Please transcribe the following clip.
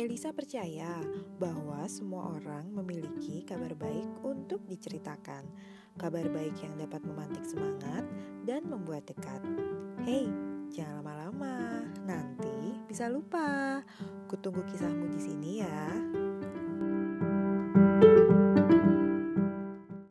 Elisa percaya bahwa semua orang memiliki kabar baik untuk diceritakan. Kabar baik yang dapat memantik semangat dan membuat dekat. Hei, jangan lama-lama, nanti bisa lupa. Kutunggu kisahmu di sini ya.